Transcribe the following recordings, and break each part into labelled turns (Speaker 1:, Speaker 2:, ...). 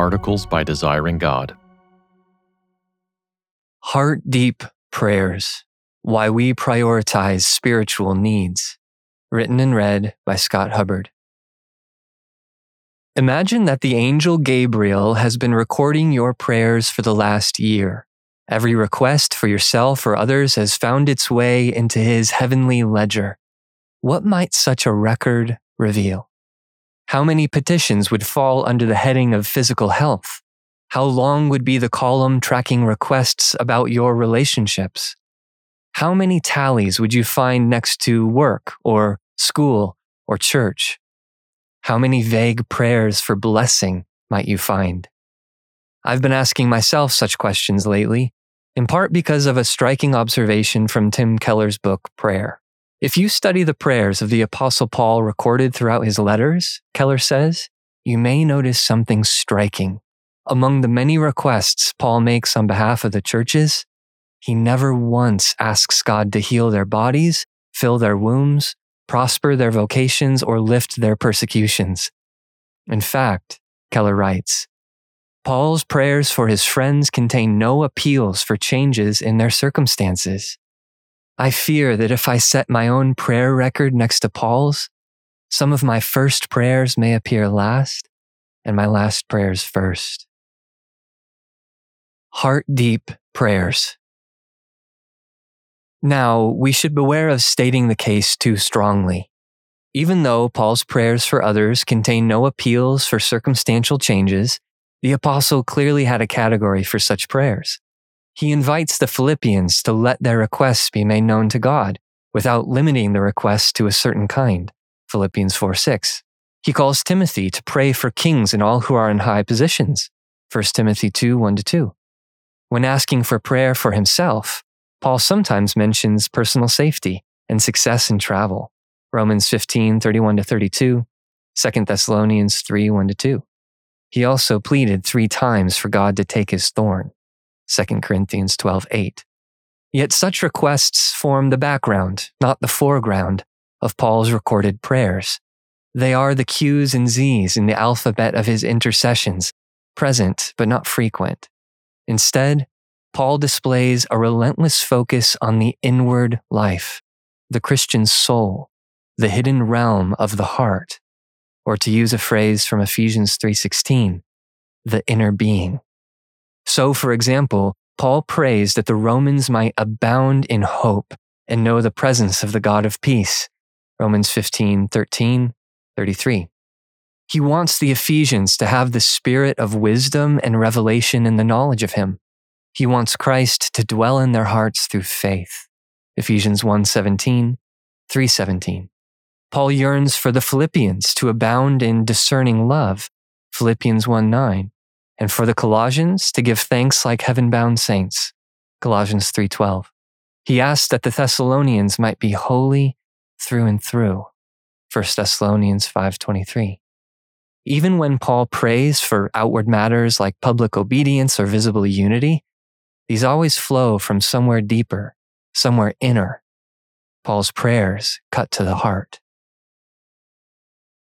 Speaker 1: Articles by Desiring God.
Speaker 2: Heart Deep Prayers Why We Prioritize Spiritual Needs. Written and read by Scott Hubbard. Imagine that the angel Gabriel has been recording your prayers for the last year. Every request for yourself or others has found its way into his heavenly ledger. What might such a record reveal? How many petitions would fall under the heading of physical health? How long would be the column tracking requests about your relationships? How many tallies would you find next to work or school or church? How many vague prayers for blessing might you find? I've been asking myself such questions lately, in part because of a striking observation from Tim Keller's book, Prayer. If you study the prayers of the Apostle Paul recorded throughout his letters, Keller says, you may notice something striking. Among the many requests Paul makes on behalf of the churches, he never once asks God to heal their bodies, fill their wombs, prosper their vocations, or lift their persecutions. In fact, Keller writes, Paul's prayers for his friends contain no appeals for changes in their circumstances. I fear that if I set my own prayer record next to Paul's, some of my first prayers may appear last and my last prayers first. Heart deep prayers. Now, we should beware of stating the case too strongly. Even though Paul's prayers for others contain no appeals for circumstantial changes, the apostle clearly had a category for such prayers. He invites the Philippians to let their requests be made known to God without limiting the requests to a certain kind. Philippians 4 6. He calls Timothy to pray for kings and all who are in high positions. 1 Timothy 2 1 2. When asking for prayer for himself, Paul sometimes mentions personal safety and success in travel. Romans 15 31 32, 2 Thessalonians 3 1 2. He also pleaded three times for God to take his thorn. 2 Corinthians 12 8. Yet such requests form the background, not the foreground, of Paul's recorded prayers. They are the Q's and Z's in the alphabet of his intercessions, present but not frequent. Instead, Paul displays a relentless focus on the inward life, the Christian soul, the hidden realm of the heart, or to use a phrase from Ephesians 3:16, the inner being. So, for example, Paul prays that the Romans might abound in hope and know the presence of the God of peace. Romans 15, 13, 33. He wants the Ephesians to have the spirit of wisdom and revelation in the knowledge of him. He wants Christ to dwell in their hearts through faith. Ephesians 1, 17, 3, 17. Paul yearns for the Philippians to abound in discerning love. Philippians 1, 9 and for the Colossians to give thanks like heaven-bound saints. Colossians 3:12. He asked that the Thessalonians might be holy through and through. 1 Thessalonians 5:23. Even when Paul prays for outward matters like public obedience or visible unity, these always flow from somewhere deeper, somewhere inner. Paul's prayers cut to the heart.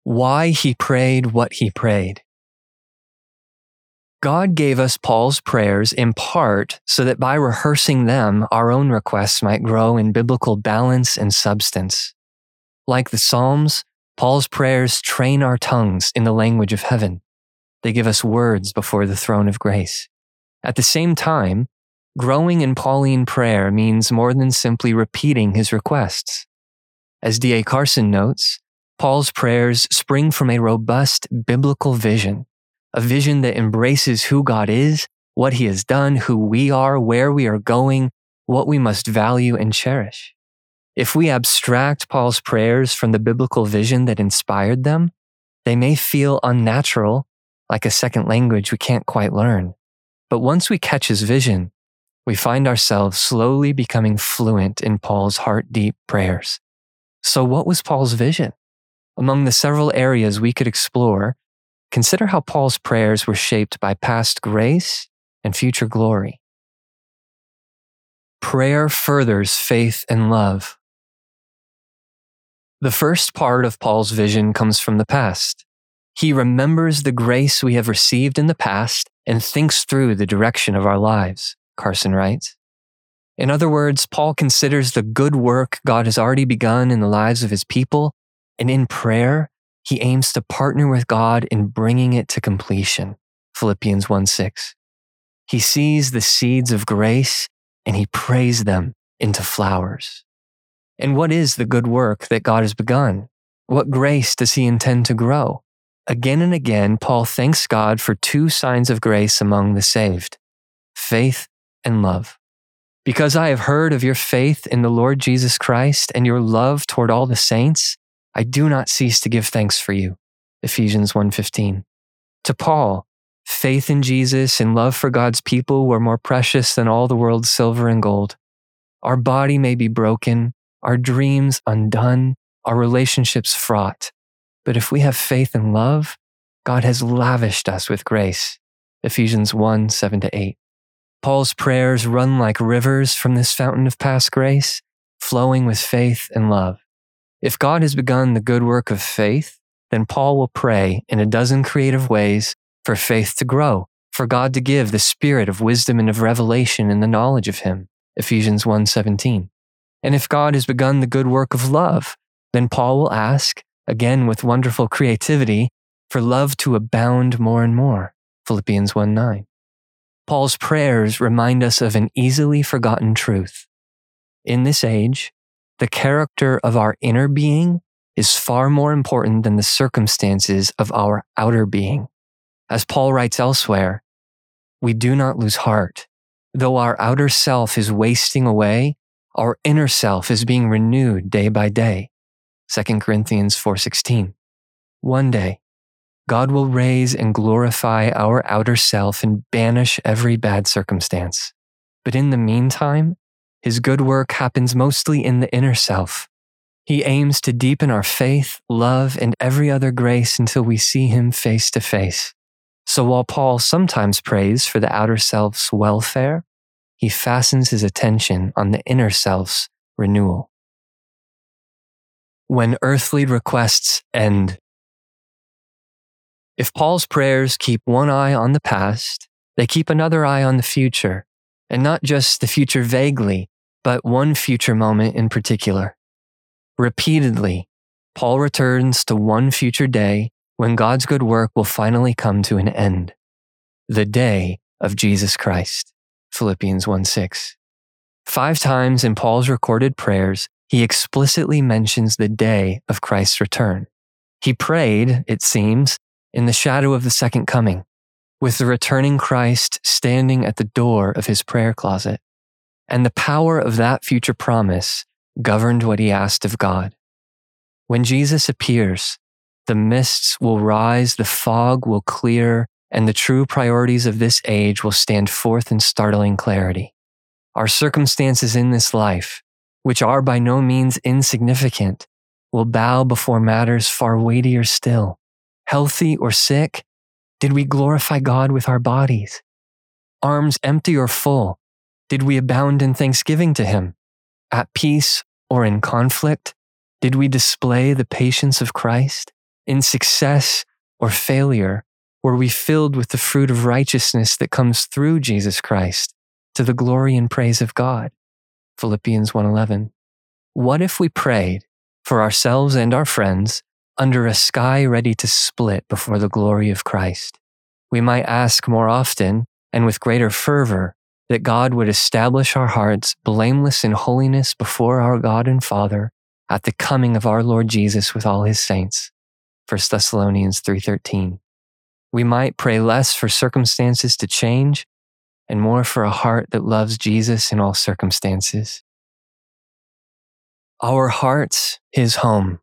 Speaker 2: Why he prayed what he prayed. God gave us Paul's prayers in part so that by rehearsing them, our own requests might grow in biblical balance and substance. Like the Psalms, Paul's prayers train our tongues in the language of heaven. They give us words before the throne of grace. At the same time, growing in Pauline prayer means more than simply repeating his requests. As D.A. Carson notes, Paul's prayers spring from a robust biblical vision a vision that embraces who God is, what he has done, who we are, where we are going, what we must value and cherish. If we abstract Paul's prayers from the biblical vision that inspired them, they may feel unnatural, like a second language we can't quite learn. But once we catch his vision, we find ourselves slowly becoming fluent in Paul's heart deep prayers. So, what was Paul's vision? Among the several areas we could explore, Consider how Paul's prayers were shaped by past grace and future glory. Prayer furthers faith and love. The first part of Paul's vision comes from the past. He remembers the grace we have received in the past and thinks through the direction of our lives, Carson writes. In other words, Paul considers the good work God has already begun in the lives of his people, and in prayer, he aims to partner with God in bringing it to completion. Philippians 1 6. He sees the seeds of grace and he prays them into flowers. And what is the good work that God has begun? What grace does he intend to grow? Again and again, Paul thanks God for two signs of grace among the saved faith and love. Because I have heard of your faith in the Lord Jesus Christ and your love toward all the saints, I do not cease to give thanks for you. Ephesians 1:15. To Paul, faith in Jesus and love for God's people were more precious than all the world's silver and gold. Our body may be broken, our dreams undone, our relationships fraught. But if we have faith and love, God has lavished us with grace. Ephesians 1 7 to 8. Paul's prayers run like rivers from this fountain of past grace, flowing with faith and love. If God has begun the good work of faith, then Paul will pray in a dozen creative ways for faith to grow, for God to give the spirit of wisdom and of revelation in the knowledge of him. Ephesians 1:17. And if God has begun the good work of love, then Paul will ask, again with wonderful creativity, for love to abound more and more. Philippians 1 9. Paul's prayers remind us of an easily forgotten truth. In this age, the character of our inner being is far more important than the circumstances of our outer being. As Paul writes elsewhere, we do not lose heart. Though our outer self is wasting away, our inner self is being renewed day by day. 2 Corinthians 4:16. One day, God will raise and glorify our outer self and banish every bad circumstance. But in the meantime, his good work happens mostly in the inner self. He aims to deepen our faith, love, and every other grace until we see him face to face. So while Paul sometimes prays for the outer self's welfare, he fastens his attention on the inner self's renewal when earthly requests end. If Paul's prayers keep one eye on the past, they keep another eye on the future, and not just the future vaguely, but one future moment in particular. Repeatedly, Paul returns to one future day when God's good work will finally come to an end. The day of Jesus Christ. Philippians 1 6. Five times in Paul's recorded prayers, he explicitly mentions the day of Christ's return. He prayed, it seems, in the shadow of the second coming, with the returning Christ standing at the door of his prayer closet. And the power of that future promise governed what he asked of God. When Jesus appears, the mists will rise, the fog will clear, and the true priorities of this age will stand forth in startling clarity. Our circumstances in this life, which are by no means insignificant, will bow before matters far weightier still. Healthy or sick, did we glorify God with our bodies? Arms empty or full, did we abound in thanksgiving to Him? At peace or in conflict, did we display the patience of Christ? In success or failure, were we filled with the fruit of righteousness that comes through Jesus Christ to the glory and praise of God? Philippians 1:11. What if we prayed for ourselves and our friends under a sky ready to split before the glory of Christ? We might ask more often and with greater fervor that God would establish our hearts blameless in holiness before our God and Father at the coming of our Lord Jesus with all his saints. 1 Thessalonians 3:13. We might pray less for circumstances to change and more for a heart that loves Jesus in all circumstances. Our hearts, his home.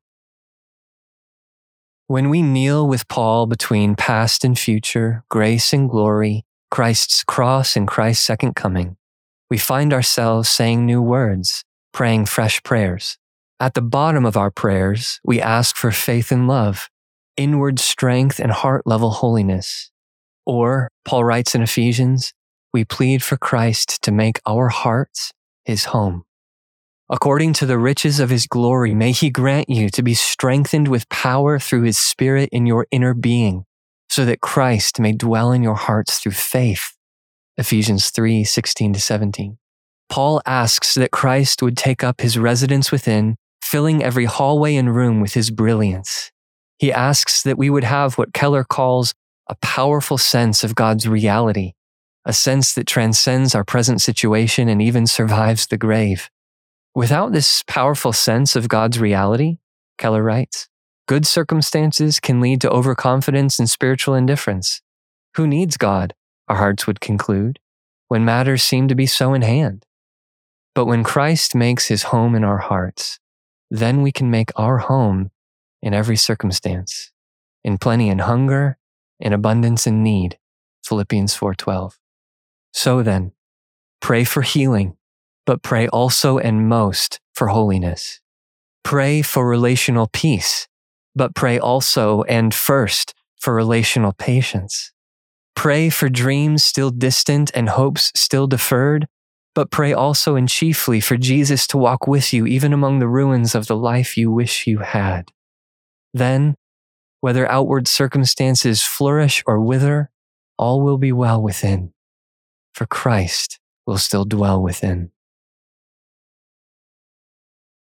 Speaker 2: When we kneel with Paul between past and future, grace and glory, Christ's cross and Christ's second coming, we find ourselves saying new words, praying fresh prayers. At the bottom of our prayers, we ask for faith and love, inward strength and heart level holiness. Or, Paul writes in Ephesians, we plead for Christ to make our hearts his home. According to the riches of his glory, may he grant you to be strengthened with power through his Spirit in your inner being, so that Christ may dwell in your hearts through faith. Ephesians 3 16 to 17. Paul asks that Christ would take up his residence within, filling every hallway and room with his brilliance. He asks that we would have what Keller calls a powerful sense of God's reality, a sense that transcends our present situation and even survives the grave. Without this powerful sense of God's reality, Keller writes, good circumstances can lead to overconfidence and spiritual indifference. Who needs God? Our hearts would conclude, when matters seem to be so in hand. But when Christ makes his home in our hearts, then we can make our home in every circumstance, in plenty and hunger, in abundance and need. Philippians 4:12. So then, pray for healing but pray also and most for holiness. Pray for relational peace, but pray also and first for relational patience. Pray for dreams still distant and hopes still deferred, but pray also and chiefly for Jesus to walk with you even among the ruins of the life you wish you had. Then, whether outward circumstances flourish or wither, all will be well within, for Christ will still dwell within.